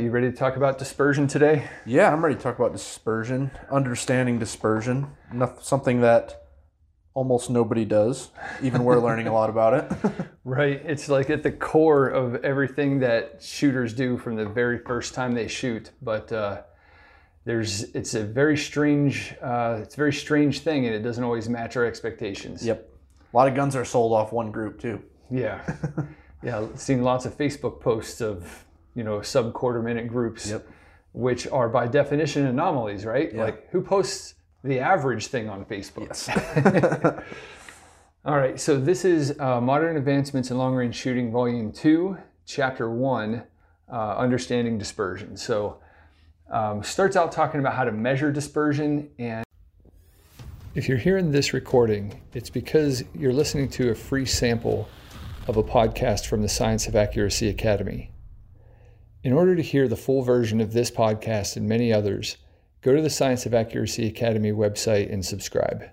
you ready to talk about dispersion today? Yeah, I'm ready to talk about dispersion, understanding dispersion, something that almost nobody does. Even we're learning a lot about it. Right. It's like at the core of everything that shooters do from the very first time they shoot. But uh, there's it's a very strange uh, it's a very strange thing, and it doesn't always match our expectations. yep. A lot of guns are sold off one group too. Yeah. yeah. Seen lots of Facebook posts of you know sub quarter minute groups, Yep. which are by definition anomalies, right? Yeah. Like who posts the average thing on Facebook? Yes. All right, so this is uh, Modern Advancements in Long Range Shooting, Volume 2, Chapter 1, uh, Understanding Dispersion. So, um, starts out talking about how to measure dispersion. And if you're hearing this recording, it's because you're listening to a free sample of a podcast from the Science of Accuracy Academy. In order to hear the full version of this podcast and many others, go to the Science of Accuracy Academy website and subscribe.